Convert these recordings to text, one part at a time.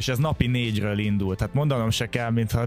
és ez napi négyről indult. Tehát mondanom se kell, mintha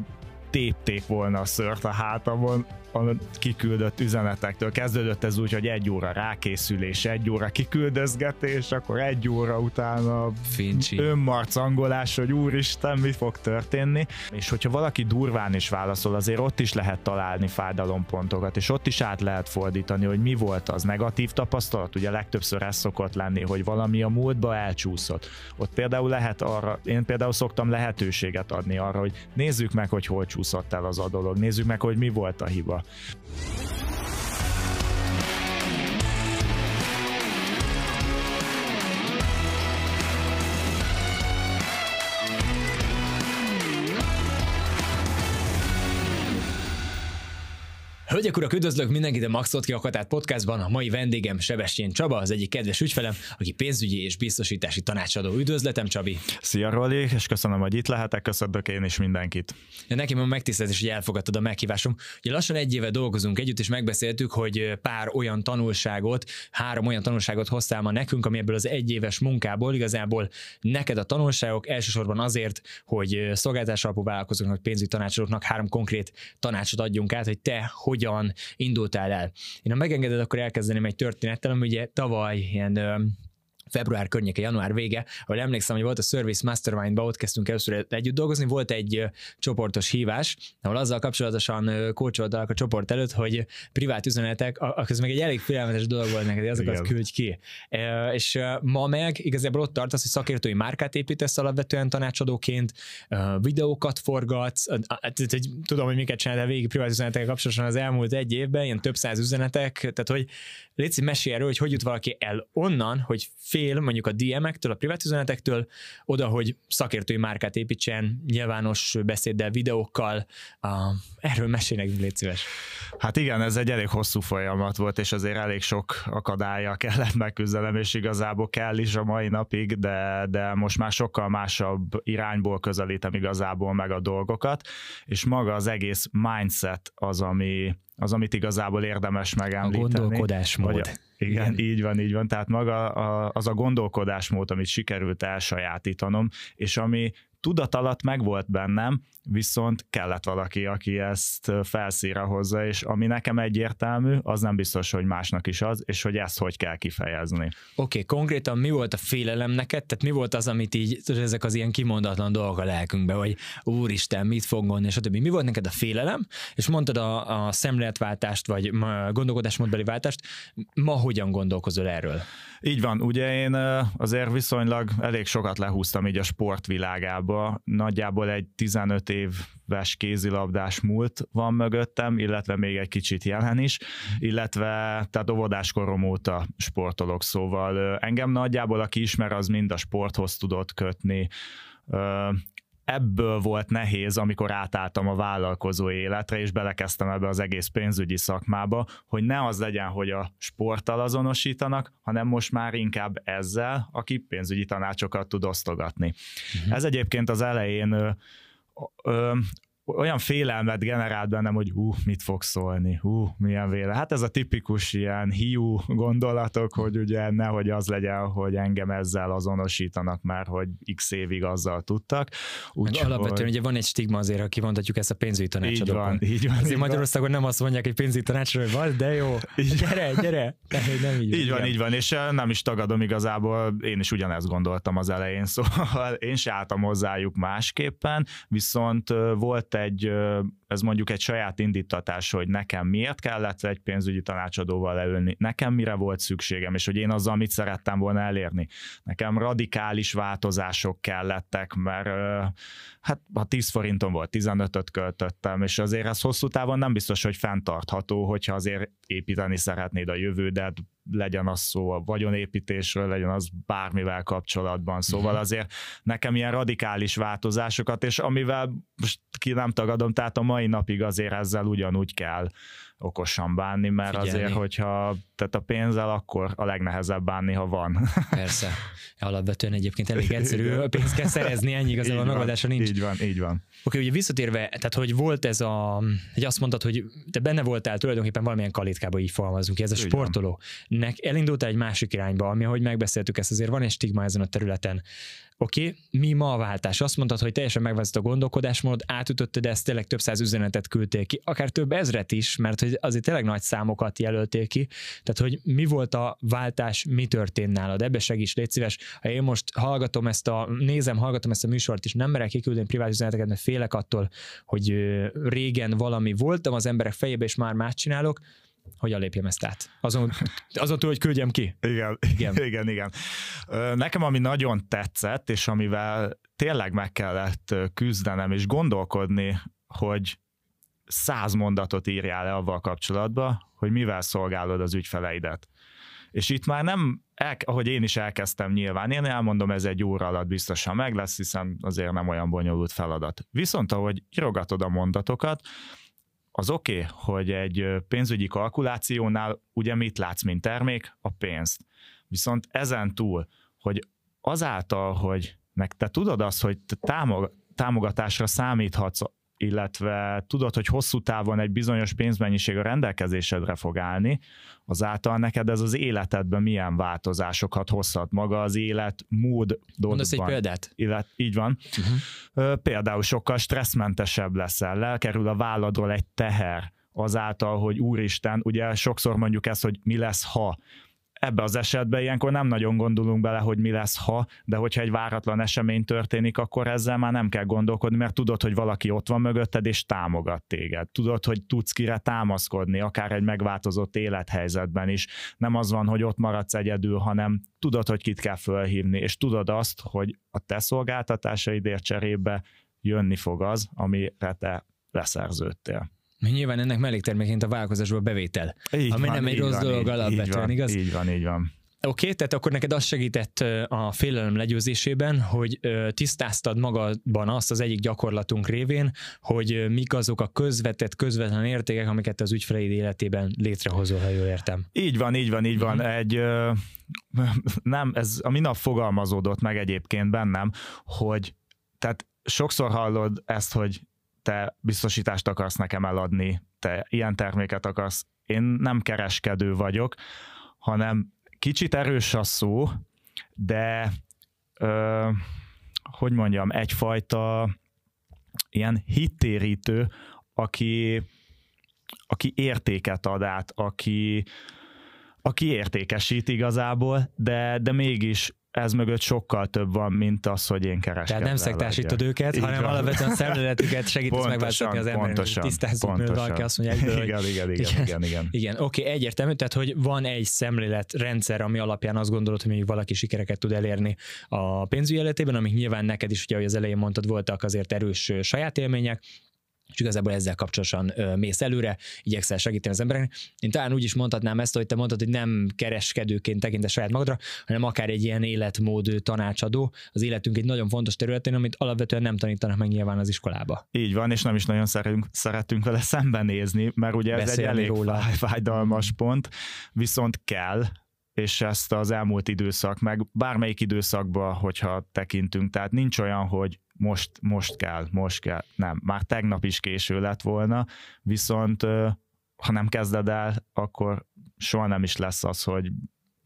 tépték volna a szört a hátamon, a kiküldött üzenetektől. Kezdődött ez úgy, hogy egy óra rákészülés, egy óra kiküldözgetés, akkor egy óra utána Fincsi. önmarcangolás, hogy úristen, mi fog történni. És hogyha valaki durván is válaszol, azért ott is lehet találni fájdalompontokat, és ott is át lehet fordítani, hogy mi volt az negatív tapasztalat. Ugye legtöbbször ez szokott lenni, hogy valami a múltba elcsúszott. Ott például lehet arra, én például szoktam lehetőséget adni arra, hogy nézzük meg, hogy hol csúszott el az a dolog, nézzük meg, hogy mi volt a hiba. lá. Hölgyek, urak, üdvözlök mindenkit a Maxot ki Akatát podcastban. A mai vendégem Sebestyén Csaba, az egyik kedves ügyfelem, aki pénzügyi és biztosítási tanácsadó. Üdvözletem, Csabi! Szia, Roli, és köszönöm, hogy itt lehetek, köszönök én is mindenkit. Ja, nekem a megtiszteltetés, hogy elfogadtad a meghívásom. Ugye lassan egy éve dolgozunk együtt, és megbeszéltük, hogy pár olyan tanulságot, három olyan tanulságot hoztál ma nekünk, ami ebből az egyéves munkából igazából neked a tanulságok elsősorban azért, hogy szolgáltás alapú vállalkozóknak, pénzügyi tanácsadóknak három konkrét tanácsot adjunk át, hogy te hogy hogyan indultál el. Én ha megengeded, akkor elkezdeném egy történettel, ami ugye tavaly ilyen február környéke, január vége, ahol emlékszem, hogy volt a Service Mastermind-ba, ott kezdtünk először együtt dolgozni, volt egy csoportos hívás, ahol azzal kapcsolatosan kócsoltak a csoport előtt, hogy privát üzenetek, az meg egy elég félelmetes dolog volt neked, azokat Igen. küldj ki. És ma meg igazából ott tartasz, hogy szakértői márkát építesz alapvetően tanácsadóként, videókat forgatsz, tudom, hogy miket csináltál végig privát üzenetekkel kapcsolatosan az elmúlt egy évben, ilyen több száz üzenetek, tehát hogy légy mesélj erről, hogy hogy jut valaki el onnan, hogy fél mondjuk a DM-ektől, a privát üzenetektől, oda, hogy szakértői márkát építsen, nyilvános beszéddel, videókkal. Uh, erről mesélnek, légy szíves. Hát igen, ez egy elég hosszú folyamat volt, és azért elég sok akadálya kellett megküzdelem, és igazából kell is a mai napig, de, de most már sokkal másabb irányból közelítem igazából meg a dolgokat, és maga az egész mindset az, ami, az, amit igazából érdemes megemlíteni. A gondolkodásmód. Vagy, igen, igen, így van, így van. Tehát maga a, az a gondolkodásmód, amit sikerült elsajátítanom, és ami tudat alatt megvolt bennem, viszont kellett valaki, aki ezt felszíre hozza, és ami nekem egyértelmű, az nem biztos, hogy másnak is az, és hogy ezt hogy kell kifejezni. Oké, okay, konkrétan mi volt a félelem neked? Tehát mi volt az, amit így, ezek az ilyen kimondatlan dolgok a lelkünkbe, hogy úristen, mit fog gondolni, és többi. Mi volt neked a félelem? És mondtad a, a szemléletváltást, vagy gondolkodásmódbeli váltást, ma hogyan gondolkozol erről? Így van, ugye én azért viszonylag elég sokat lehúztam így a sportvilágába, nagyjából egy 15 éves kézilabdás múlt van mögöttem, illetve még egy kicsit jelen is, illetve tehát óvodáskorom óta sportolok, szóval engem nagyjából aki ismer, az mind a sporthoz tudott kötni, ebből volt nehéz, amikor átálltam a vállalkozó életre, és belekezdtem ebbe az egész pénzügyi szakmába, hogy ne az legyen, hogy a sporttal azonosítanak, hanem most már inkább ezzel, aki pénzügyi tanácsokat tud osztogatni. Uh-huh. Ez egyébként az elején ö, ö, olyan félelmet generált bennem, hogy hú, mit fog szólni, hú, milyen véle. Hát ez a tipikus ilyen hiú gondolatok, hogy ugye nehogy az legyen, hogy engem ezzel azonosítanak már, hogy x évig azzal tudtak. Úgy, alapvetően hogy... ugye van egy stigma azért, ha kivontatjuk ezt a pénzügyi tanácsadókon. Így van, így van. Azért így Magyarországon van. nem azt mondják, hogy pénzügyi tanácsadó, hogy van, de jó, így gyere, gyere. De, nem így, így van, így van, és nem is tagadom igazából, én is ugyanezt gondoltam az elején, szóval én se álltam hozzájuk másképpen, viszont volt egy, ez mondjuk egy saját indítatás, hogy nekem miért kellett egy pénzügyi tanácsadóval leülni, nekem mire volt szükségem, és hogy én azzal mit szerettem volna elérni. Nekem radikális változások kellettek, mert hát ha 10 forinton volt, 15-öt költöttem, és azért ez hosszú távon nem biztos, hogy fenntartható, hogyha azért építeni szeretnéd a jövődet, legyen az szó a vagyonépítésről, legyen az bármivel kapcsolatban. Szóval mhm. azért nekem ilyen radikális változásokat, és amivel most ki nem tagadom, tehát a mai napig azért ezzel ugyanúgy kell okosan bánni, mert Figyelni. azért, hogyha tehát a pénzzel akkor a legnehezebb bánni, ha van. Persze. Alapvetően egyébként elég egyszerű, pénzt kell szerezni, ennyi igazából a megoldása nincs. Így van, így van. Oké, ugye visszatérve, tehát hogy volt ez a, hogy azt mondtad, hogy te benne voltál tulajdonképpen valamilyen kalitkába, így fogalmazunk ez a így sportoló. Nek elindultál egy másik irányba, ami, ahogy megbeszéltük ezt, azért van egy stigma ezen a területen. Oké, okay, mi ma a váltás? Azt mondtad, hogy teljesen megváltozott a gondolkodásmód, átütötted ezt, tényleg több száz üzenetet küldték ki, akár több ezret is, mert hogy azért tényleg nagy számokat jelölték ki. Tehát, hogy mi volt a váltás, mi történt nálad? Ebbe segíts, légy szíves. Ha én most hallgatom ezt a, nézem, hallgatom ezt a műsort, és nem merek kiküldeni privát üzeneteket, mert félek attól, hogy régen valami voltam az emberek fejébe, és már más csinálok, hogyan lépjem ezt át? Azon, azon túl, hogy küldjem ki? Igen, igen, igen, igen. Nekem ami nagyon tetszett, és amivel tényleg meg kellett küzdenem, és gondolkodni, hogy száz mondatot írjál le avval kapcsolatban, hogy mivel szolgálod az ügyfeleidet. És itt már nem, el, ahogy én is elkezdtem nyilván, én elmondom, ez egy óra alatt biztosan meg lesz, hiszen azért nem olyan bonyolult feladat. Viszont ahogy írogatod a mondatokat, az oké, okay, hogy egy pénzügyi kalkulációnál ugye mit látsz, mint termék? A pénzt. Viszont ezen túl, hogy azáltal, hogy meg te tudod azt, hogy te támogatásra számíthatsz illetve tudod, hogy hosszú távon egy bizonyos pénzmennyiség a rendelkezésedre fog állni, azáltal neked ez az életedben milyen változásokat hozhat maga az élet mód Mondasz egy példát? Illet, így van. Uh-huh. Például sokkal stresszmentesebb leszel, lekerül a válladról egy teher, azáltal, hogy úristen, ugye sokszor mondjuk ezt, hogy mi lesz, ha Ebbe az esetben ilyenkor nem nagyon gondolunk bele, hogy mi lesz, ha, de hogyha egy váratlan esemény történik, akkor ezzel már nem kell gondolkodni, mert tudod, hogy valaki ott van mögötted, és támogat téged. Tudod, hogy tudsz kire támaszkodni, akár egy megváltozott élethelyzetben is. Nem az van, hogy ott maradsz egyedül, hanem tudod, hogy kit kell fölhívni, és tudod azt, hogy a te szolgáltatásaidért cserébe jönni fog az, amire te leszerződtél. Nyilván ennek mellékterméként a vállalkozásból bevétel, így ami van, nem egy rossz van, dolog alapvetően, igaz? Így van, így van. Oké, okay, tehát akkor neked az segített a félelem legyőzésében, hogy tisztáztad magadban azt az egyik gyakorlatunk révén, hogy mik azok a közvetett, közvetlen értékek, amiket az ügyfeleid életében létrehozol, ha jól értem. Így van, így van, így van. Mm-hmm. Egy, nem, ez a minap fogalmazódott meg egyébként bennem, hogy tehát sokszor hallod ezt, hogy te biztosítást akarsz nekem eladni, te ilyen terméket akarsz, én nem kereskedő vagyok, hanem kicsit erős a szó, de ö, hogy mondjam, egyfajta ilyen hittérítő, aki, aki értéket ad át, aki, aki értékesít igazából, de, de mégis ez mögött sokkal több van, mint az, hogy én kereskedem. Tehát nem szektásítod őket, Így hanem van. alapvetően a szemléletüket segítesz megváltoztatni az emberek. Pontosan, tisztázzuk, mert valaki azt mondja, hogy igen, igen, igen, igen, igen, igen. igen oké, okay, egyértelmű, tehát hogy van egy szemléletrendszer, ami alapján azt gondolod, hogy valaki sikereket tud elérni a pénzügyi életében, amik nyilván neked is, ugye, ahogy az elején mondtad, voltak azért erős saját élmények, és igazából ezzel kapcsolatosan ö, mész előre, igyekszel segíteni az embereknek. Én talán úgy is mondhatnám ezt, hogy te mondtad, hogy nem kereskedőként tekintesz saját magadra, hanem akár egy ilyen életmód tanácsadó. Az életünk egy nagyon fontos területén, amit alapvetően nem tanítanak meg nyilván az iskolába. Így van, és nem is nagyon szeretünk, szeretünk vele szembenézni, mert ugye ez Beszélni egy elég róla. fájdalmas pont, viszont kell, és ezt az elmúlt időszak, meg bármelyik időszakba, hogyha tekintünk, tehát nincs olyan, hogy most, most kell, most kell. Nem, már tegnap is késő lett volna, viszont ha nem kezded el, akkor soha nem is lesz az, hogy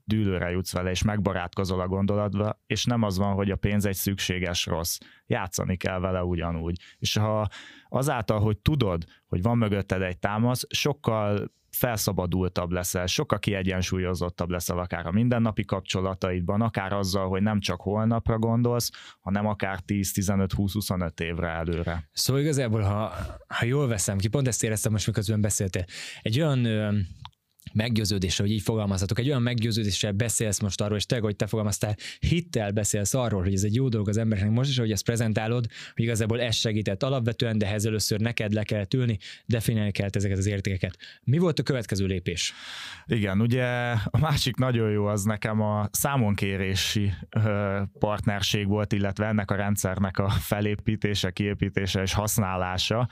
dűlőre jutsz vele, és megbarátkozol a gondolatba, és nem az van, hogy a pénz egy szükséges rossz. Játszani kell vele ugyanúgy. És ha azáltal, hogy tudod, hogy van mögötted egy támasz, sokkal felszabadultabb leszel, sokkal kiegyensúlyozottabb leszel akár a mindennapi kapcsolataidban, akár azzal, hogy nem csak holnapra gondolsz, hanem akár 10-15-20-25 évre előre. Szóval igazából, ha, ha jól veszem ki, pont ezt éreztem most, miközben beszéltél, egy olyan meggyőződésre, hogy így fogalmazhatok, egy olyan meggyőződéssel beszélsz most arról, és te, hogy te fogalmaztál, hittel beszélsz arról, hogy ez egy jó dolog az embereknek most is, hogy ezt prezentálod, hogy igazából ez segített alapvetően, de ehhez először neked le kell ülni, definiálni kell ezeket az értékeket. Mi volt a következő lépés? Igen, ugye a másik nagyon jó az nekem a számonkérési partnerség volt, illetve ennek a rendszernek a felépítése, kiépítése és használása,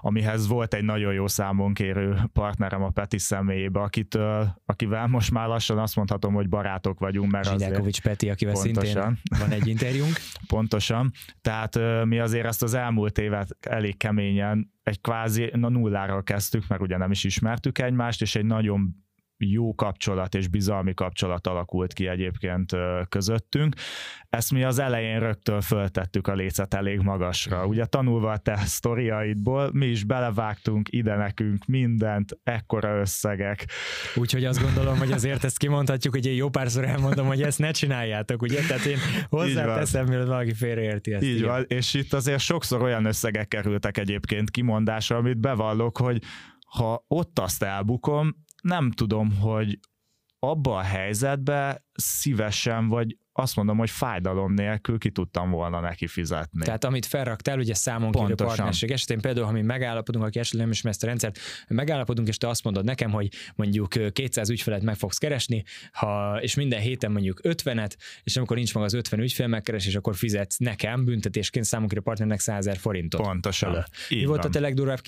amihez volt egy nagyon jó számonkérő partnerem a Peti személyébe, aki akitől, akivel most már lassan azt mondhatom, hogy barátok vagyunk. Mert Zsidákovics Peti, akivel pontosan, szintén van egy interjúnk. Pontosan. Tehát mi azért ezt az elmúlt évet elég keményen egy kvázi na nulláról kezdtük, mert ugye nem is ismertük egymást, és egy nagyon jó kapcsolat és bizalmi kapcsolat alakult ki egyébként közöttünk. Ezt mi az elején rögtön föltettük a lécet elég magasra. Ugye tanulva a te sztoriaidból, mi is belevágtunk ide nekünk mindent, ekkora összegek. Úgyhogy azt gondolom, hogy azért ezt kimondhatjuk, hogy én jó párszor elmondom, hogy ezt ne csináljátok, ugye? Tehát én hozzáteszem, mielőtt valaki félreérti ezt. Így igen. van, és itt azért sokszor olyan összegek kerültek egyébként kimondásra, amit bevallok, hogy ha ott azt elbukom, nem tudom, hogy abba a helyzetbe szívesen vagy azt mondom, hogy fájdalom nélkül ki tudtam volna neki fizetni. Tehát amit felraktál, ugye számon kérő partnerség esetén, például, ha mi megállapodunk, aki esetleg nem ismer ezt a rendszert, megállapodunk, és te azt mondod nekem, hogy mondjuk 200 ügyfelet meg fogsz keresni, ha, és minden héten mondjuk 50-et, és amikor nincs meg az 50 ügyfél megkeresés, akkor fizetsz nekem büntetésként számon kérő partnernek 100 ezer forintot. Pontosan. Mi volt a te legdurvább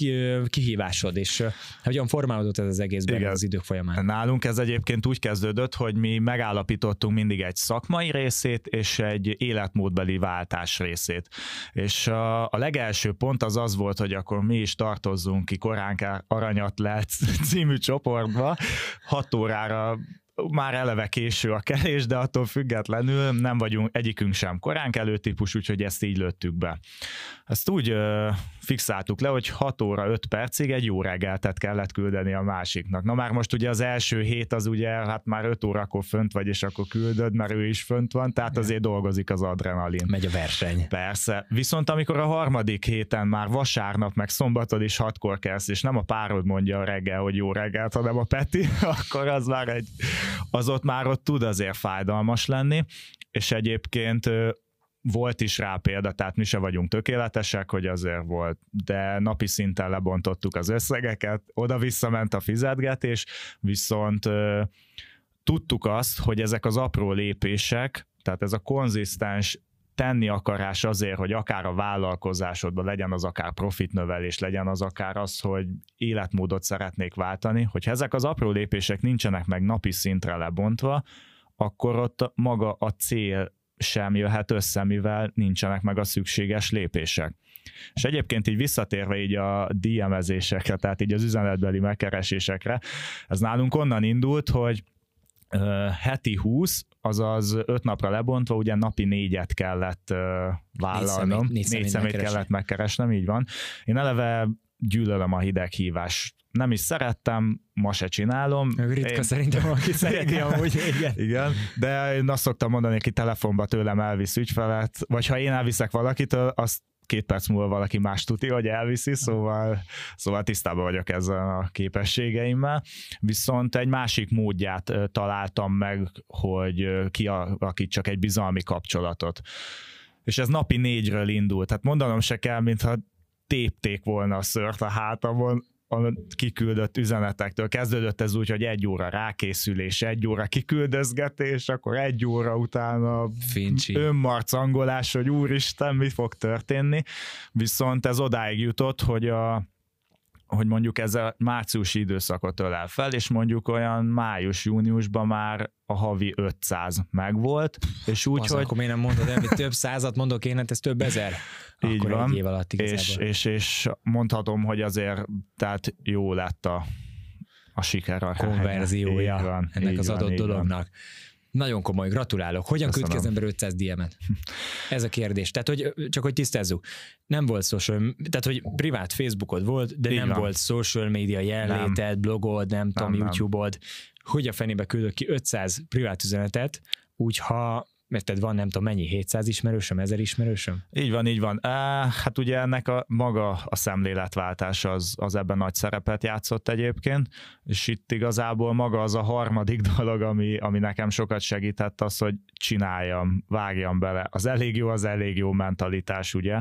kihívásod, és hogyan formálódott ez az egész az idők folyamán? Nálunk ez egyébként úgy kezdődött, hogy mi megállapítottunk mindig egy szakmai részét és egy életmódbeli váltás részét. És a, a legelső pont az az volt, hogy akkor mi is tartozzunk ki korán aranyat lehet című csoportba, 6 órára már eleve késő a kelés, de attól függetlenül nem vagyunk egyikünk sem korán kelő típus, úgyhogy ezt így lőttük be. Ezt úgy fixáltuk le, hogy 6 óra 5 percig egy jó reggeltet kellett küldeni a másiknak. Na már most ugye az első hét az ugye, hát már 5 órakor fönt vagy, és akkor küldöd, mert ő is fönt van, tehát azért dolgozik az adrenalin. Megy a verseny. Persze. Viszont amikor a harmadik héten már vasárnap, meg szombatod is hatkor kelsz, és nem a párod mondja a reggel, hogy jó reggelt, hanem a Peti, akkor az már egy, az ott már ott tud azért fájdalmas lenni, és egyébként volt is rá példa, tehát mi se vagyunk tökéletesek, hogy azért volt, de napi szinten lebontottuk az összegeket, oda-vissza ment a fizetgetés, viszont tudtuk azt, hogy ezek az apró lépések, tehát ez a konzisztens tenni akarás azért, hogy akár a vállalkozásodban legyen az akár profitnövelés, legyen az akár az, hogy életmódot szeretnék váltani, hogyha ezek az apró lépések nincsenek meg napi szintre lebontva, akkor ott maga a cél sem jöhet össze, mivel nincsenek meg a szükséges lépések. És egyébként így visszatérve így a DM-ezésekre, tehát így az üzenetbeli megkeresésekre, ez nálunk onnan indult, hogy heti 20, azaz 5 napra lebontva, ugye napi négyet kellett vállalnom, négy szemét, négy szemét, négy szemét kellett megkeresnem, így van. Én eleve gyűlölöm a hideghívást nem is szerettem, ma se csinálom. Ritka én... szerintem, aki szereti amúgy, igen. igen. De én azt szoktam mondani, aki telefonba tőlem elvisz ügyfelet, vagy ha én elviszek valakitől, azt két perc múlva valaki más tudja, hogy elviszi, szóval, szóval tisztában vagyok ezzel a képességeimmel. Viszont egy másik módját találtam meg, hogy kialakítsak egy bizalmi kapcsolatot. És ez napi négyről indult. Tehát mondanom se kell, mintha tépték volna a szört a hátamon, a kiküldött üzenetektől. Kezdődött ez úgy, hogy egy óra rákészülés, egy óra kiküldözgetés, akkor egy óra utána Fincsi. önmarcangolás, hogy úristen, mi fog történni. Viszont ez odáig jutott, hogy a hogy mondjuk ez a márciusi időszakot ölel fel, és mondjuk olyan május-júniusban már a havi 500 megvolt, és úgy, hogy... Akkor miért nem mondod el, hogy több százat mondok én, hát ez több ezer? Így akkor van, egy év alatt és, és, és mondhatom, hogy azért tehát jó lett a, a siker. A konverziója van, ennek az van, adott dolognak. Van. Nagyon komoly, gratulálok. Hogyan küld az ember 500 DM-et? Ez a kérdés. Tehát, hogy csak hogy tisztázzuk, nem volt social, tehát, hogy privát Facebookod volt, de Így nem van. volt social media jelenléted, nem. blogod, nem, nem tudom, YouTube-od. Hogy a fenébe küldök ki 500 privát üzenetet, úgy ha mert van nem tudom mennyi, 700 ismerősöm, 1000 ismerősöm? Így van, így van. Hát ugye ennek a maga a szemléletváltás az, az ebben nagy szerepet játszott egyébként, és itt igazából maga az a harmadik dolog, ami, ami nekem sokat segített, az, hogy csináljam, vágjam bele. Az elég jó, az elég jó mentalitás, ugye?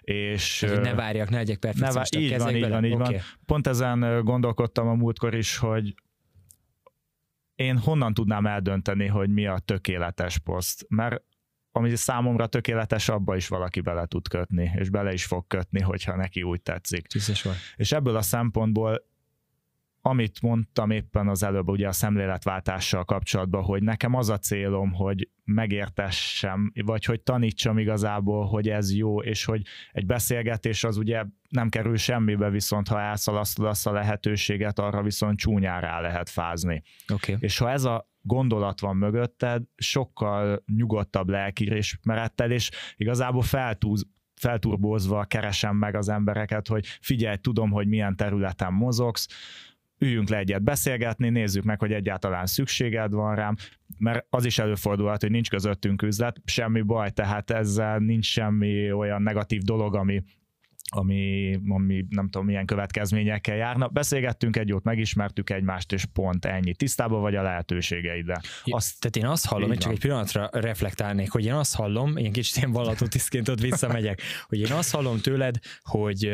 És, hogy ne várjak, ne legyek perfekcionista. Így van, így van, így okay. van. Pont ezen gondolkodtam a múltkor is, hogy én honnan tudnám eldönteni, hogy mi a tökéletes poszt? Mert ami számomra tökéletes, abba is valaki bele tud kötni, és bele is fog kötni, hogyha neki úgy tetszik. Tisztes És ebből a szempontból amit mondtam éppen az előbb ugye a szemléletváltással kapcsolatban, hogy nekem az a célom, hogy megértessem, vagy hogy tanítsam igazából, hogy ez jó, és hogy egy beszélgetés az ugye nem kerül semmibe, viszont ha elszalasztod azt a lehetőséget, arra viszont csúnyán rá lehet fázni. Okay. És ha ez a gondolat van mögötted, sokkal nyugodtabb lelkiismerettel, és igazából feltúz, felturbózva keresem meg az embereket, hogy figyelj, tudom, hogy milyen területen mozogsz, üljünk le egyet beszélgetni, nézzük meg, hogy egyáltalán szükséged van rám, mert az is előfordulhat, hogy nincs közöttünk üzlet, semmi baj, tehát ezzel nincs semmi olyan negatív dolog, ami ami, ami nem tudom milyen következményekkel járna. Beszélgettünk egy jót, megismertük egymást, és pont ennyi. Tisztában vagy a lehetőségeidre. Azt, Tehát én azt hallom, hogy csak egy pillanatra reflektálnék, hogy én azt hallom, én kicsit ilyen vallató tisztként ott visszamegyek, hogy én azt hallom tőled, hogy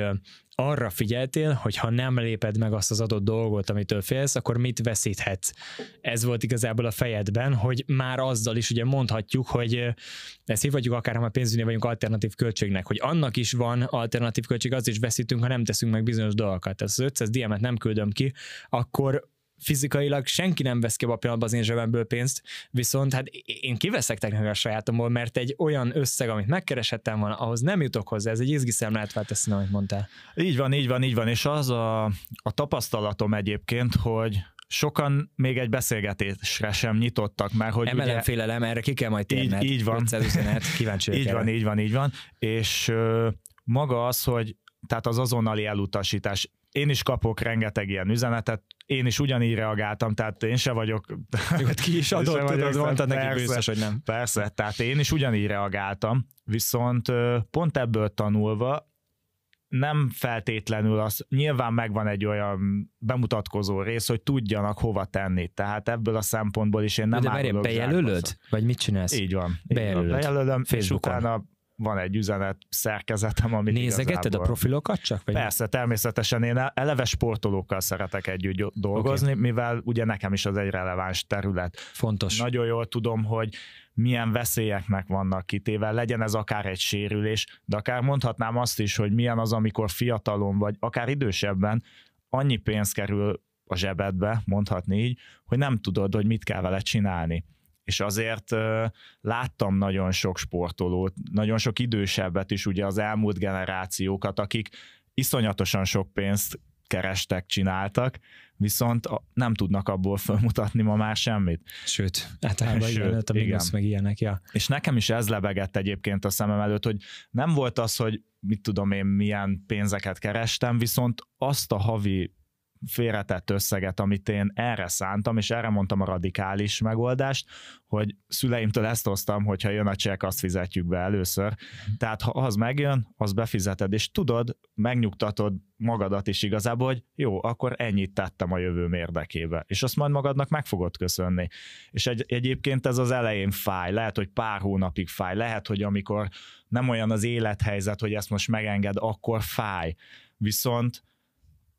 arra figyeltél, hogy ha nem léped meg azt az adott dolgot, amitől félsz, akkor mit veszíthetsz. Ez volt igazából a fejedben, hogy már azzal is ugye mondhatjuk, hogy ezt hívhatjuk akár, ha pénzügyi vagyunk alternatív költségnek, hogy annak is van alternatív költség, az is veszítünk, ha nem teszünk meg bizonyos dolgokat. Tehát az 500 diamet nem küldöm ki, akkor fizikailag senki nem vesz ki a pillanatban az én zsebemből pénzt, viszont hát én kiveszek technikai a sajátomból, mert egy olyan összeg, amit megkereshettem volna, ahhoz nem jutok hozzá, ez egy izgi szemléletváltás, amit mondtál. Így van, így van, így van, és az a, a tapasztalatom egyébként, hogy sokan még egy beszélgetésre sem nyitottak, mert hogy Emelem ugye... félelem, erre ki kell majd térned. Így, így van. kíváncsi Így van, így van, így van, és uh, maga az, hogy tehát az azonnali elutasítás én is kapok rengeteg ilyen üzenetet, én is ugyanígy reagáltam, tehát én se vagyok... Hát ki is adott, tudod, mondtad neki persze, biztos, hogy nem. Persze, tehát én is ugyanígy reagáltam, viszont pont ebből tanulva nem feltétlenül az, nyilván megvan egy olyan bemutatkozó rész, hogy tudjanak hova tenni. Tehát ebből a szempontból is én nem De várj, bejelölöd? Vagy mit csinálsz? Így van. Bejelölöd. Bejelölöm, Facebookon. és utána van egy üzenet szerkezetem, amit Nézegeted igazából... a profilokat csak? Vagy Persze, természetesen én eleve sportolókkal szeretek együtt dolgozni, okay. mivel ugye nekem is az egy releváns terület. Fontos. Nagyon jól tudom, hogy milyen veszélyeknek vannak kitéve, legyen ez akár egy sérülés, de akár mondhatnám azt is, hogy milyen az, amikor fiatalon vagy akár idősebben annyi pénz kerül a zsebedbe, mondhatni így, hogy nem tudod, hogy mit kell vele csinálni és azért láttam nagyon sok sportolót, nagyon sok idősebbet is, ugye az elmúlt generációkat, akik iszonyatosan sok pénzt kerestek, csináltak, viszont nem tudnak abból felmutatni ma már semmit. Sőt, általában Sőt, igen, a igen. meg ilyenek, ja. És nekem is ez lebegett egyébként a szemem előtt, hogy nem volt az, hogy mit tudom én milyen pénzeket kerestem, viszont azt a havi félretett összeget, amit én erre szántam, és erre mondtam a radikális megoldást, hogy szüleimtől ezt hoztam, hogyha jön a csekk, azt fizetjük be először. Tehát ha az megjön, az befizeted, és tudod, megnyugtatod magadat is igazából, hogy jó, akkor ennyit tettem a jövőm érdekébe, és azt majd magadnak meg fogod köszönni. És egy, egyébként ez az elején fáj, lehet, hogy pár hónapig fáj, lehet, hogy amikor nem olyan az élethelyzet, hogy ezt most megenged, akkor fáj. Viszont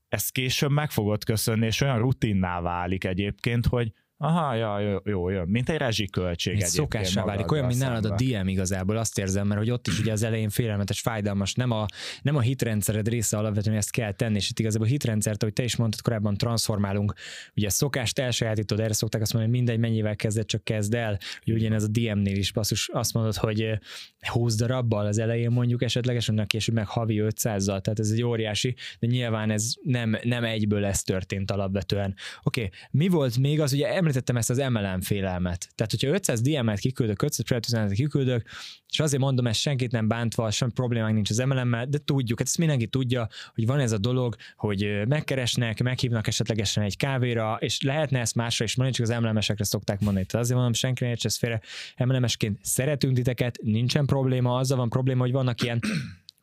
ezt később meg fogod köszönni, és olyan rutinná válik egyébként, hogy Aha, ja, jó, jó, jó. mint egy rezsiköltség egy Szokássá válik, olyan, mint nálad a DM igazából, azt érzem, mert hogy ott is ugye az elején félelmetes, fájdalmas, nem a, nem a hitrendszered része alapvetően, hogy ezt kell tenni, és itt igazából a hitrendszert, ahogy te is mondtad, korábban transformálunk, ugye a szokást elsajátítod, erre szokták azt mondani, hogy mindegy, mennyivel kezded, csak kezd el, hogy ugyanez a DM-nél is basszus, azt mondod, hogy 20 darabbal az elején mondjuk esetlegesen, később meg havi 500-zal, tehát ez egy óriási, de nyilván ez nem, nem egyből ez történt alapvetően. Oké, okay. mi volt még az, ugye említettem ezt az MLM félelmet. Tehát, hogyha 500 DM-et kiküldök, 500 private kiküldök, és azért mondom, ezt senkit nem bántva, sem problémánk nincs az MLM-mel, de tudjuk, hát ezt mindenki tudja, hogy van ez a dolog, hogy megkeresnek, meghívnak esetlegesen egy kávéra, és lehetne ezt másra is mondani, csak az MLM-esekre szokták mondani. Tehát azért mondom, senki ne ezt félre. MLM-esként szeretünk titeket, nincsen probléma, azzal van probléma, hogy vannak ilyen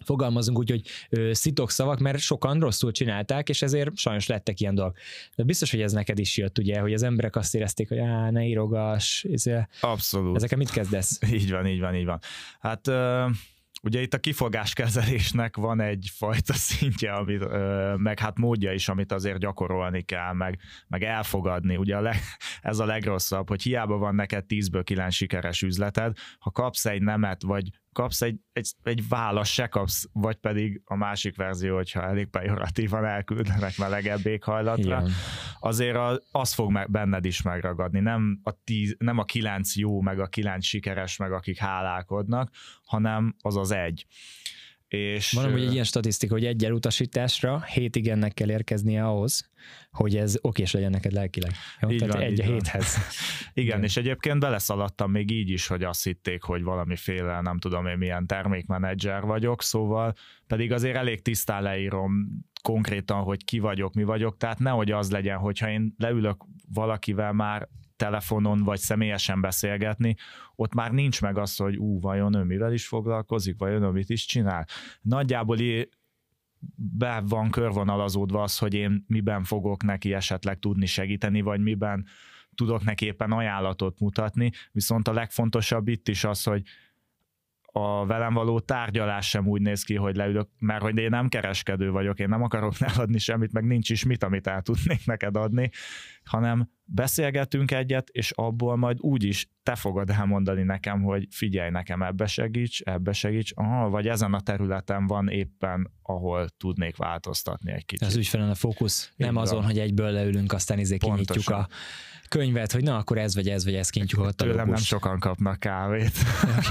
fogalmazunk úgy, hogy szitok szavak, mert sokan rosszul csinálták, és ezért sajnos lettek ilyen dolgok. De biztos, hogy ez neked is jött, ugye, hogy az emberek azt érezték, hogy á, ne írogass. Ez, Abszolút. Ezeket mit kezdesz? Így van, így van, így van. Hát. Ugye itt a kifogáskezelésnek van egy fajta szintje, amit, meg hát módja is, amit azért gyakorolni kell, meg, meg elfogadni. Ugye a leg, ez a legrosszabb, hogy hiába van neked 10-ből 9 sikeres üzleted, ha kapsz egy nemet, vagy kapsz egy, egy, egy válasz, se kapsz, vagy pedig a másik verzió, hogyha elég pejoratívan elküldenek melegebb éghajlatra, Igen. azért az fog meg, benned is megragadni. Nem a, tíz, nem a kilenc jó, meg a kilenc sikeres, meg akik hálálkodnak, hanem az az egy. És, Van amúgy egy ilyen statisztika, hogy egy elutasításra hét igennek kell érkeznie ahhoz, hogy ez okés legyen neked lelkileg. Jó? Így Tehát van, egy a héthez. Igen, Igen, és egyébként beleszaladtam még így is, hogy azt hitték, hogy valamiféle, nem tudom én milyen termékmenedzser vagyok, szóval pedig azért elég tisztán leírom konkrétan, hogy ki vagyok, mi vagyok, tehát nehogy az legyen, hogyha én leülök valakivel már telefonon vagy személyesen beszélgetni, ott már nincs meg az, hogy ú, vajon ő mivel is foglalkozik, vajon ő mit is csinál. Nagyjából be van körvonalazódva az, hogy én miben fogok neki esetleg tudni segíteni, vagy miben tudok neki éppen ajánlatot mutatni, viszont a legfontosabb itt is az, hogy a velem való tárgyalás sem úgy néz ki, hogy leülök, mert hogy én nem kereskedő vagyok, én nem akarok eladni semmit, meg nincs is mit, amit el tudnék neked adni, hanem beszélgetünk egyet, és abból majd úgy is te fogod elmondani nekem, hogy figyelj nekem, ebbe segíts, ebbe segíts, aha, vagy ezen a területen van éppen, ahol tudnék változtatni egy kicsit. Ez ügyfelen a fókusz, nem azon, hogy egyből leülünk, aztán izé kinyitjuk a könyvet, hogy na, akkor ez vagy ez vagy ez ott a Tőlem nem sokan kapnak kávét.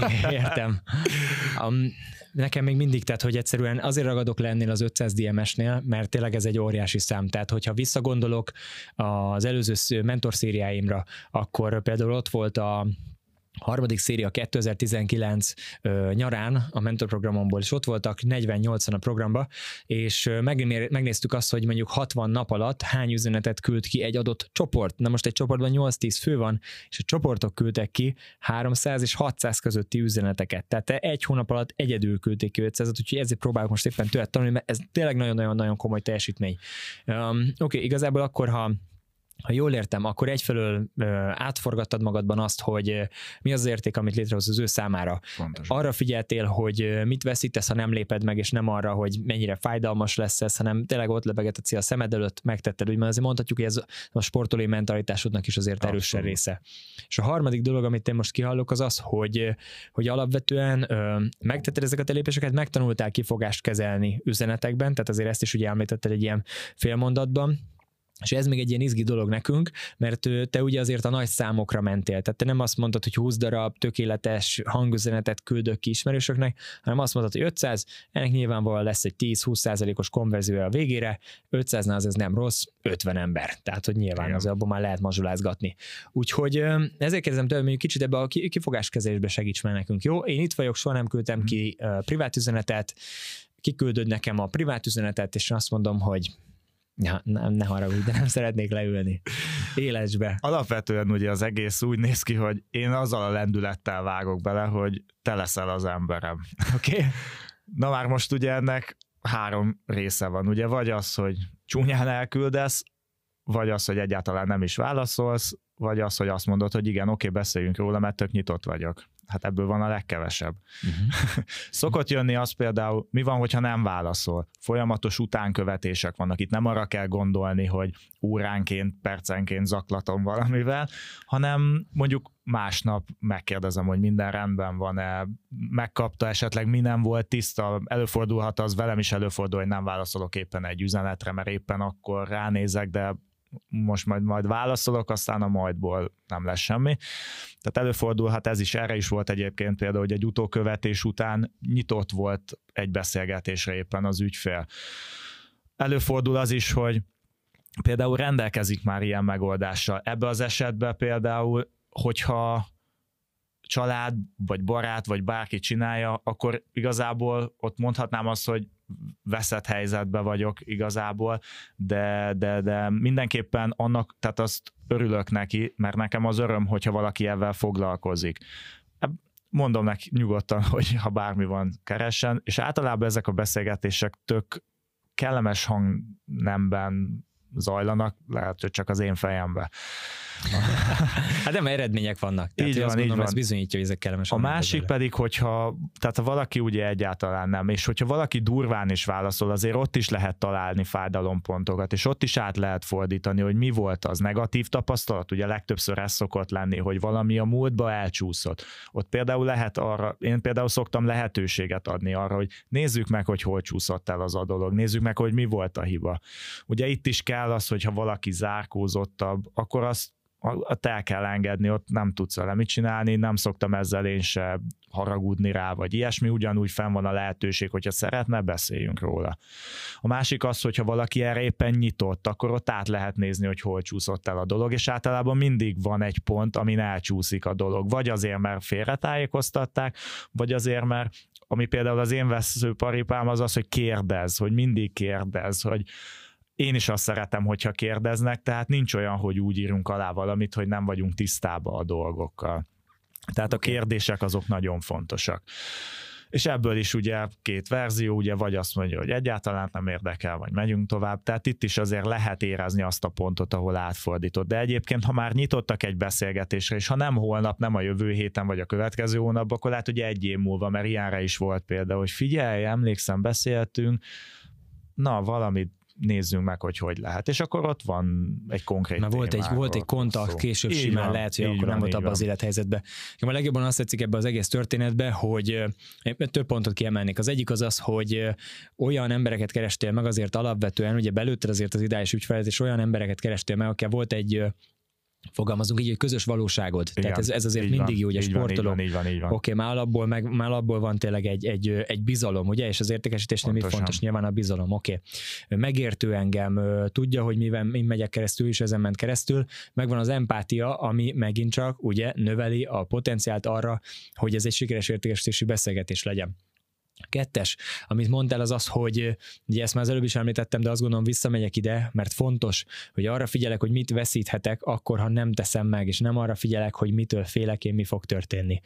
Okay, értem. Um, nekem még mindig, tehát hogy egyszerűen azért ragadok le ennél az 500 DMS-nél, mert tényleg ez egy óriási szám. Tehát, hogyha visszagondolok az előző mentorszériáimra, akkor például ott volt a harmadik széria 2019 ö, nyarán a mentorprogramomból, és ott voltak 48-an a programba, és megnéztük azt, hogy mondjuk 60 nap alatt hány üzenetet küld ki egy adott csoport. Na most egy csoportban 8-10 fő van, és a csoportok küldtek ki 300 és 600 közötti üzeneteket. Tehát egy hónap alatt egyedül küldték ki 500 úgyhogy ezért próbálok most éppen tőle tanulni, mert ez tényleg nagyon-nagyon-nagyon komoly teljesítmény. Oké, okay, igazából akkor, ha ha jól értem, akkor egyfelől átforgattad magadban azt, hogy mi az, az érték, amit létrehoz az ő számára. Fontos. Arra figyeltél, hogy mit veszítesz, ha nem léped meg, és nem arra, hogy mennyire fájdalmas lesz ez, hanem tényleg ott lebegetett a szemed előtt, megtetted. Úgy, mert azért mondhatjuk, hogy ez a sportolói mentalitásodnak is azért erősen része. És a harmadik dolog, amit én most kihallok, az az, hogy, hogy alapvetően ö, megtetted ezeket a lépéseket, megtanultál kifogást kezelni üzenetekben, tehát azért ezt is ugye említetted egy ilyen félmondatban, és ez még egy ilyen izgi dolog nekünk, mert te ugye azért a nagy számokra mentél. Tehát te nem azt mondtad, hogy 20 darab tökéletes hangüzenetet küldök ki ismerősöknek, hanem azt mondtad, hogy 500, ennek nyilvánvalóan lesz egy 10-20 százalékos konverzió a végére, 500-nál az ez nem rossz, 50 ember. Tehát, hogy nyilván Igen. az abban már lehet mazsolázgatni. Úgyhogy ezért kérdezem tőle, hogy kicsit ebbe a kifogáskezelésbe segíts már nekünk. Jó, én itt vagyok, soha nem küldtem hmm. ki privát üzenetet, kiküldöd nekem a privát üzenetet, és azt mondom, hogy Ja, nem, ne haragudj, de nem szeretnék leülni élesbe. Alapvetően ugye az egész úgy néz ki, hogy én azzal a lendülettel vágok bele, hogy te leszel az emberem. Oké. Okay. Na már most ugye ennek három része van, ugye vagy az, hogy csúnyán elküldesz, vagy az, hogy egyáltalán nem is válaszolsz, vagy az, hogy azt mondod, hogy igen, oké, beszéljünk róla, mert tök nyitott vagyok hát ebből van a legkevesebb. Uh-huh. Szokott jönni az például, mi van, hogyha nem válaszol? Folyamatos utánkövetések vannak. Itt nem arra kell gondolni, hogy óránként, percenként zaklatom valamivel, hanem mondjuk másnap megkérdezem, hogy minden rendben van-e, megkapta esetleg, mi nem volt tiszta, előfordulhat az, velem is előfordul, hogy nem válaszolok éppen egy üzenetre, mert éppen akkor ránézek, de most majd, majd válaszolok, aztán a majdból nem lesz semmi. Tehát előfordulhat ez is, erre is volt egyébként például, hogy egy utókövetés után nyitott volt egy beszélgetésre éppen az ügyfél. Előfordul az is, hogy például rendelkezik már ilyen megoldással. Ebbe az esetben például, hogyha család, vagy barát, vagy bárki csinálja, akkor igazából ott mondhatnám azt, hogy veszett helyzetbe vagyok igazából, de, de, de mindenképpen annak, tehát azt örülök neki, mert nekem az öröm, hogyha valaki ebben foglalkozik. Mondom neki nyugodtan, hogy ha bármi van, keressen, és általában ezek a beszélgetések tök kellemes hangnemben zajlanak, lehet, hogy csak az én fejembe. Hát nem eredmények vannak. Tehát így van, azt gondolom, így van. ez bizonyítja, hogy ezek kellemes. A másik ezzel. pedig, hogyha, tehát ha valaki ugye egyáltalán nem, és hogyha valaki durván is válaszol, azért ott is lehet találni fájdalompontokat, és ott is át lehet fordítani, hogy mi volt az negatív tapasztalat. Ugye legtöbbször ez szokott lenni, hogy valami a múltba elcsúszott. Ott például lehet arra, én például szoktam lehetőséget adni arra, hogy nézzük meg, hogy hol csúszott el az a dolog, nézzük meg, hogy mi volt a hiba. Ugye itt is kell az, hogyha valaki zárkózottabb, akkor azt ott el kell engedni, ott nem tudsz vele mit csinálni, nem szoktam ezzel én se haragudni rá, vagy ilyesmi, ugyanúgy fenn van a lehetőség, hogyha szeretne, beszéljünk róla. A másik az, hogyha valaki erre éppen nyitott, akkor ott át lehet nézni, hogy hol csúszott el a dolog, és általában mindig van egy pont, amin elcsúszik a dolog. Vagy azért, mert félretájékoztatták, vagy azért, mert ami például az én veszőparipám az az, hogy kérdez, hogy mindig kérdez, hogy én is azt szeretem, hogyha kérdeznek, tehát nincs olyan, hogy úgy írunk alá valamit, hogy nem vagyunk tisztában a dolgokkal. Tehát a kérdések azok nagyon fontosak. És ebből is ugye két verzió, ugye vagy azt mondja, hogy egyáltalán nem érdekel, vagy megyünk tovább. Tehát itt is azért lehet érezni azt a pontot, ahol átfordított. De egyébként, ha már nyitottak egy beszélgetésre, és ha nem holnap, nem a jövő héten, vagy a következő hónapban, akkor lehet, hogy egy év múlva, mert ilyenre is volt példa, hogy figyelj, emlékszem, beszéltünk, na, valamit nézzünk meg, hogy hogy lehet. És akkor ott van egy konkrét Na, volt egy, volt egy kontakt, szó. később így simán van, lehet, hogy akkor van, nem volt abban az élethelyzetben. A legjobban azt tetszik ebbe az egész történetbe, hogy több pontot kiemelnék. Az egyik az az, hogy olyan embereket kerestél meg azért alapvetően, ugye belőtted azért az ideális ügyfelet, és olyan embereket kerestél meg, akik volt egy fogalmazunk így, egy közös valóságod. Igen, Tehát ez, ez azért mindig jó, hogy a van, Oké, okay, már alapból, meg, már alapból van tényleg egy, egy, egy bizalom, ugye, és az értékesítésnél mi fontos nyilván a bizalom, oké. Okay. Megértő engem, tudja, hogy mivel én megyek keresztül, és ezen ment keresztül, megvan az empátia, ami megint csak ugye növeli a potenciált arra, hogy ez egy sikeres értékesítési beszélgetés legyen. Kettes, amit mondtál, az az, hogy ugye ezt már az előbb is említettem, de azt gondolom visszamegyek ide, mert fontos, hogy arra figyelek, hogy mit veszíthetek akkor, ha nem teszem meg, és nem arra figyelek, hogy mitől félek én, mi fog történni.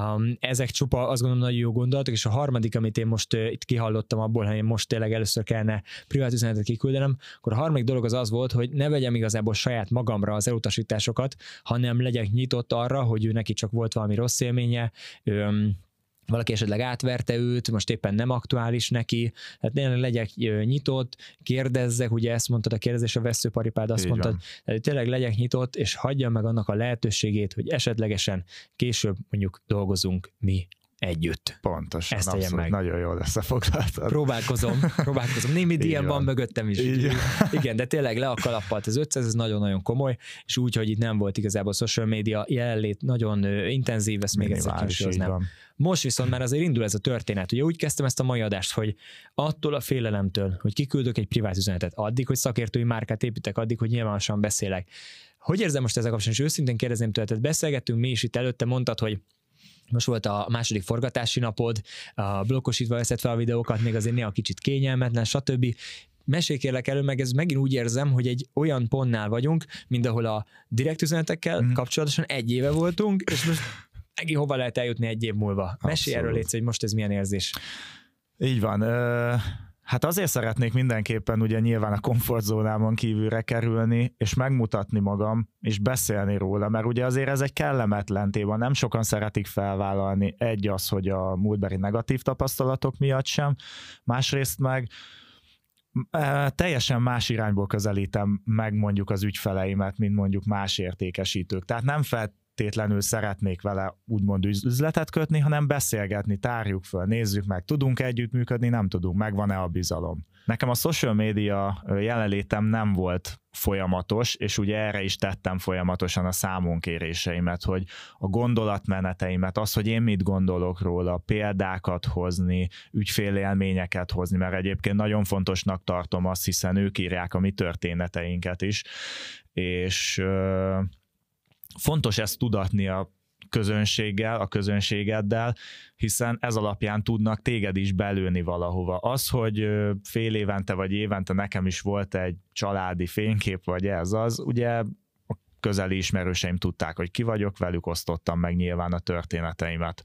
Um, ezek csupa azt gondolom nagyon jó gondolatok, és a harmadik, amit én most uh, itt kihallottam abból, ha én most tényleg először kellene privát üzenetet kiküldenem, akkor a harmadik dolog az az volt, hogy ne vegyem igazából saját magamra az elutasításokat, hanem legyek nyitott arra, hogy ő neki csak volt valami rossz élménye, um, valaki esetleg átverte őt, most éppen nem aktuális neki, tehát tényleg legyek nyitott, kérdezzek, ugye ezt mondtad a kérdezés a veszőparipád, azt Így mondtad, van. tehát tényleg legyek nyitott, és hagyjam meg annak a lehetőségét, hogy esetlegesen később mondjuk dolgozunk mi együtt. Pontosan, Ezt abszolút, meg. nagyon jól összefoglaltad. Próbálkozom, próbálkozom. Némi ilyen van mögöttem is. Így. Igen, de tényleg le a kalappal. Az 500 ez nagyon-nagyon komoly, és úgy, hogy itt nem volt igazából social media jelenlét, nagyon intenzív, ezt még egyszer nem. Most viszont már azért indul ez a történet. Ugye úgy kezdtem ezt a mai adást, hogy attól a félelemtől, hogy kiküldök egy privát üzenetet, addig, hogy szakértői márkát építek, addig, hogy nyilvánosan beszélek. Hogy érzem most ezzel kapcsolatban, és őszintén kérdezném tőled, beszélgettünk mi is itt előtte, mondtad, hogy most volt a második forgatási napod, a blokkosítva veszed fel a videókat, még azért néha kicsit kényelmetlen, stb. Mesélj kérlek elő, meg ez megint úgy érzem, hogy egy olyan pontnál vagyunk, mint ahol a direkt üzenetekkel mm. kapcsolatosan egy éve voltunk, és most megint hova lehet eljutni egy év múlva. Mesélj erről légy, hogy most ez milyen érzés. Így van. Hát azért szeretnék mindenképpen ugye nyilván a komfortzónámon kívülre kerülni, és megmutatni magam, és beszélni róla, mert ugye azért ez egy kellemetlen téma, nem sokan szeretik felvállalni. Egy az, hogy a múltbeli negatív tapasztalatok miatt sem, másrészt meg teljesen más irányból közelítem meg mondjuk az ügyfeleimet, mint mondjuk más értékesítők. Tehát nem fel feltétlenül szeretnék vele úgymond üzletet kötni, hanem beszélgetni, tárjuk föl, nézzük meg, tudunk együttműködni, nem tudunk, megvan-e a bizalom. Nekem a social media jelenlétem nem volt folyamatos, és ugye erre is tettem folyamatosan a számonkéréseimet, hogy a gondolatmeneteimet, az, hogy én mit gondolok róla, példákat hozni, ügyfélélményeket hozni, mert egyébként nagyon fontosnak tartom azt, hiszen ők írják a mi történeteinket is, és fontos ezt tudatni a közönséggel, a közönségeddel, hiszen ez alapján tudnak téged is belőni valahova. Az, hogy fél évente vagy évente nekem is volt egy családi fénykép, vagy ez az, ugye a közeli ismerőseim tudták, hogy ki vagyok, velük osztottam meg nyilván a történeteimet.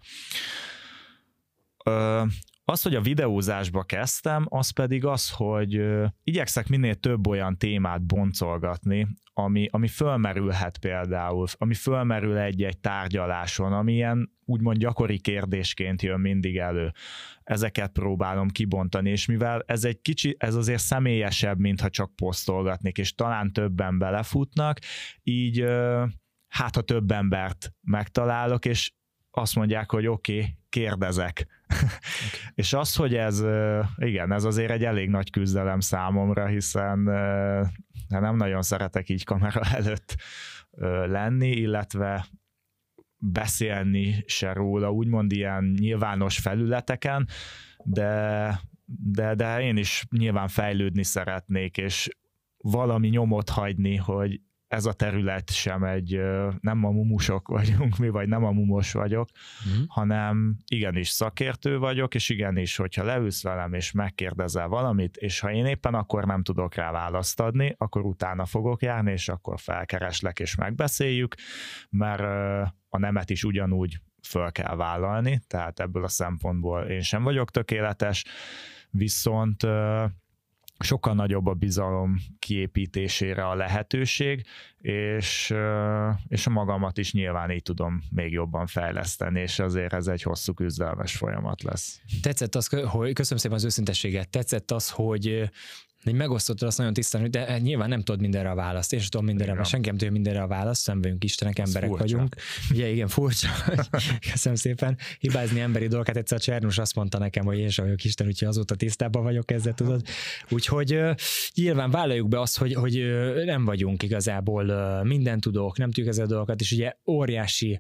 Az, hogy a videózásba kezdtem, az pedig az, hogy igyekszek minél több olyan témát boncolgatni, ami, ami fölmerülhet például, ami fölmerül egy-egy tárgyaláson, ami ilyen úgymond gyakori kérdésként jön mindig elő. Ezeket próbálom kibontani, és mivel ez egy kicsi, ez azért személyesebb, mintha csak posztolgatnék, és talán többen belefutnak, így hát ha több embert megtalálok, és azt mondják, hogy oké, okay, kérdezek. És az, hogy ez, igen, ez azért egy elég nagy küzdelem számomra, hiszen nem nagyon szeretek így kamera előtt lenni, illetve beszélni se róla, úgymond ilyen nyilvános felületeken, de, de, de én is nyilván fejlődni szeretnék, és valami nyomot hagyni, hogy ez a terület sem egy, nem a mumusok vagyunk mi, vagy nem a mumos vagyok, mm. hanem igenis szakértő vagyok, és igenis, hogyha leülsz velem, és megkérdezel valamit, és ha én éppen akkor nem tudok rá választ adni, akkor utána fogok járni, és akkor felkereslek, és megbeszéljük, mert a nemet is ugyanúgy föl kell vállalni, tehát ebből a szempontból én sem vagyok tökéletes, viszont sokkal nagyobb a bizalom kiépítésére a lehetőség, és, és a magamat is nyilván így tudom még jobban fejleszteni, és azért ez egy hosszú küzdelmes folyamat lesz. Tetszett az, hogy köszönöm szépen az őszintességet, tetszett az, hogy hogy megosztottad azt nagyon tisztán, hogy de nyilván nem tudod mindenre a választ. Sem tudom mindenre, mert senki nem tudja mindenre a választ, nem vagyunk Istenek, emberek furcsa. vagyunk. Ugye igen, furcsa. Köszönöm szépen. Hibázni emberi dolgokat. Egyszer a Csernus azt mondta nekem, hogy én sem vagyok Isten, úgyhogy azóta tisztában vagyok ezzel, tudod. Úgyhogy nyilván vállaljuk be azt, hogy, hogy nem vagyunk igazából minden tudók, nem tudjuk ezzel a dolgokat, és ugye óriási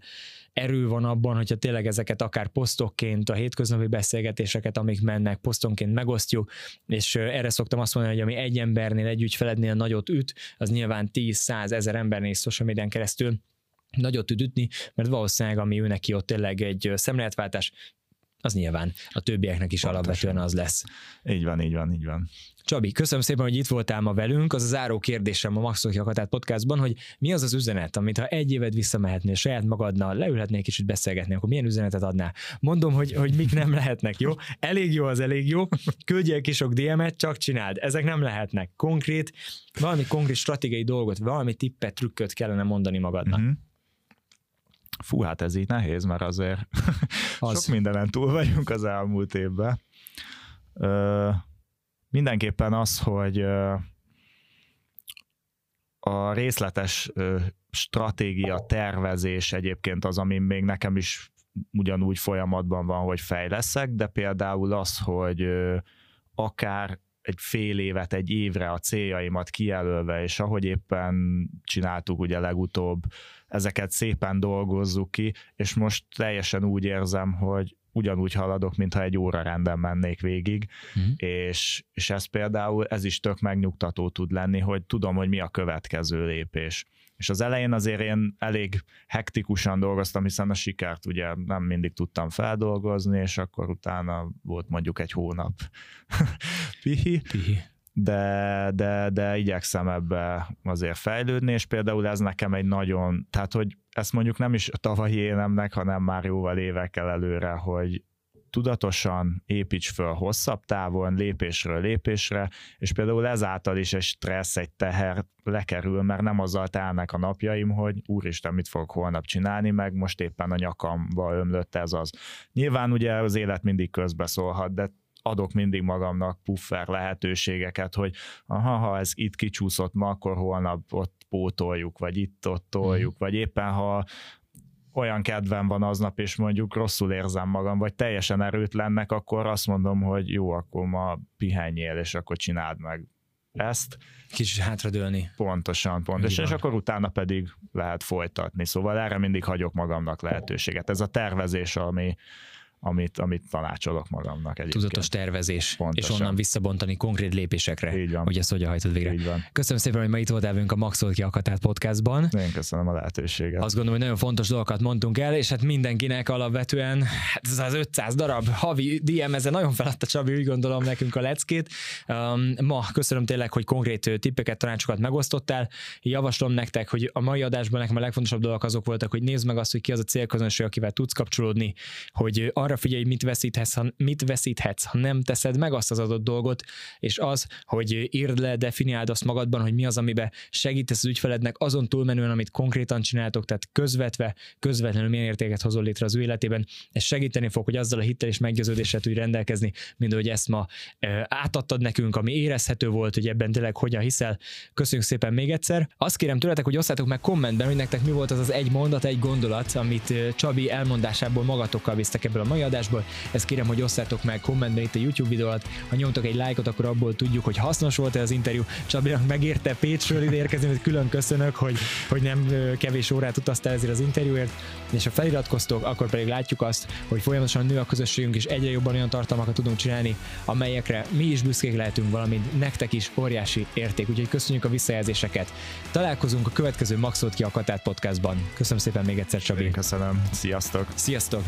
erő van abban, hogyha tényleg ezeket akár posztokként, a hétköznapi beszélgetéseket, amik mennek, posztonként megosztjuk, és erre szoktam azt mondani, hogy ami egy embernél, egy ügyfelednél nagyot üt, az nyilván 10-100 ezer embernél social médián keresztül nagyot tud ütni, mert valószínűleg ami ő neki ott tényleg egy szemléletváltás, az nyilván a többieknek is Pontosan. alapvetően az lesz. Így van, így van, így van. Csabi, köszönöm szépen, hogy itt voltál ma velünk. Az a záró kérdésem a Maxoki Akatát podcastban, hogy mi az az üzenet, amit ha egy évet visszamehetnél saját magadnál, leülhetnél kicsit beszélgetni, akkor milyen üzenetet adnál? Mondom, hogy, hogy mik nem lehetnek, jó? Elég jó az elég jó, küldjél ki sok DM-et, csak csináld. Ezek nem lehetnek. Konkrét, valami konkrét stratégiai dolgot, valami tippet, trükköt kellene mondani magadnak. Uh-huh. Fú, hát ez így nehéz, mert azért az. sok mindenen túl vagyunk az elmúlt évben. Ö, mindenképpen az, hogy a részletes stratégia, tervezés egyébként az, ami még nekem is ugyanúgy folyamatban van, hogy fejleszek, de például az, hogy akár egy fél évet, egy évre a céljaimat kijelölve, és ahogy éppen csináltuk ugye legutóbb, ezeket szépen dolgozzuk ki, és most teljesen úgy érzem, hogy ugyanúgy haladok, mintha egy óra renden mennék végig, mm. és, és ez például, ez is tök megnyugtató tud lenni, hogy tudom, hogy mi a következő lépés. És az elején azért én elég hektikusan dolgoztam, hiszen a sikert ugye nem mindig tudtam feldolgozni, és akkor utána volt mondjuk egy hónap pihi. pihi de, de, de igyekszem ebbe azért fejlődni, és például ez nekem egy nagyon, tehát hogy ezt mondjuk nem is a tavalyi énemnek, hanem már jóval évekkel előre, hogy tudatosan építs föl hosszabb távon, lépésről lépésre, és például ezáltal is egy stressz, egy teher lekerül, mert nem azzal telnek a napjaim, hogy úristen, mit fogok holnap csinálni, meg most éppen a nyakamba ömlött ez az. Nyilván ugye az élet mindig közbeszólhat, de adok mindig magamnak puffer lehetőségeket, hogy aha, ha ez itt kicsúszott ma, akkor holnap ott pótoljuk, vagy itt-ott toljuk, mm. vagy éppen ha olyan kedvem van aznap, és mondjuk rosszul érzem magam, vagy teljesen erőtlennek, akkor azt mondom, hogy jó, akkor ma pihenjél, és akkor csináld meg ezt. Kicsit hátradőlni. Pontosan, pontosan, és akkor utána pedig lehet folytatni. Szóval erre mindig hagyok magamnak lehetőséget. Ez a tervezés, ami, amit, amit tanácsolok magamnak egyébként. Tudatos tervezés, Pontosan. és onnan visszabontani konkrét lépésekre, Így van. hogy ezt hogyan hajtod végre. Így van. Köszönöm szépen, hogy ma itt voltál velünk a Maxolt ki Akatát podcastban. Én köszönöm a lehetőséget. Azt gondolom, hogy nagyon fontos dolgokat mondtunk el, és hát mindenkinek alapvetően hát ez az 500 darab havi DM, ezzel nagyon feladta Csabi, úgy gondolom nekünk a leckét. Um, ma köszönöm tényleg, hogy konkrét tippeket, tanácsokat megosztottál. Javaslom nektek, hogy a mai adásban nekem a legfontosabb dolgok azok voltak, hogy nézd meg azt, hogy ki az a célközönség, akivel tudsz kapcsolódni, hogy arra arra figyelj, mit veszíthetsz, ha, mit veszíthetsz, ha nem teszed meg azt az adott dolgot, és az, hogy írd le, definiáld azt magadban, hogy mi az, amiben segítesz az ügyfelednek azon túlmenően, amit konkrétan csináltok, tehát közvetve, közvetlenül milyen értéket hozol létre az ő életében. Ez segíteni fog, hogy azzal a hittel és meggyőződéssel tudj rendelkezni, mint hogy ezt ma átadtad nekünk, ami érezhető volt, hogy ebben tényleg hogyan hiszel. Köszönjük szépen még egyszer. Azt kérem tőletek, hogy osszátok meg kommentben, hogy nektek mi volt az az egy mondat, egy gondolat, amit Csabi elmondásából magatokkal visztek ebből a mai adásból. Ezt kérem, hogy osszátok meg kommentben itt a YouTube videó alatt. Ha nyomtok egy lájkot, akkor abból tudjuk, hogy hasznos volt-e az interjú. Csabinak megérte Pécsről ide érkezni, hogy külön köszönök, hogy, hogy nem kevés órát utaztál ezért az interjúért, és ha feliratkoztok, akkor pedig látjuk azt, hogy folyamatosan nő a közösségünk, és egyre jobban olyan tartalmakat tudunk csinálni, amelyekre mi is büszkék lehetünk, valamint nektek is óriási érték. Úgyhogy köszönjük a visszajelzéseket. Találkozunk a következő Maxolt ki a Katát podcastban. Köszönöm szépen még egyszer, Csabi. Én köszönöm. Sziasztok. Sziasztok.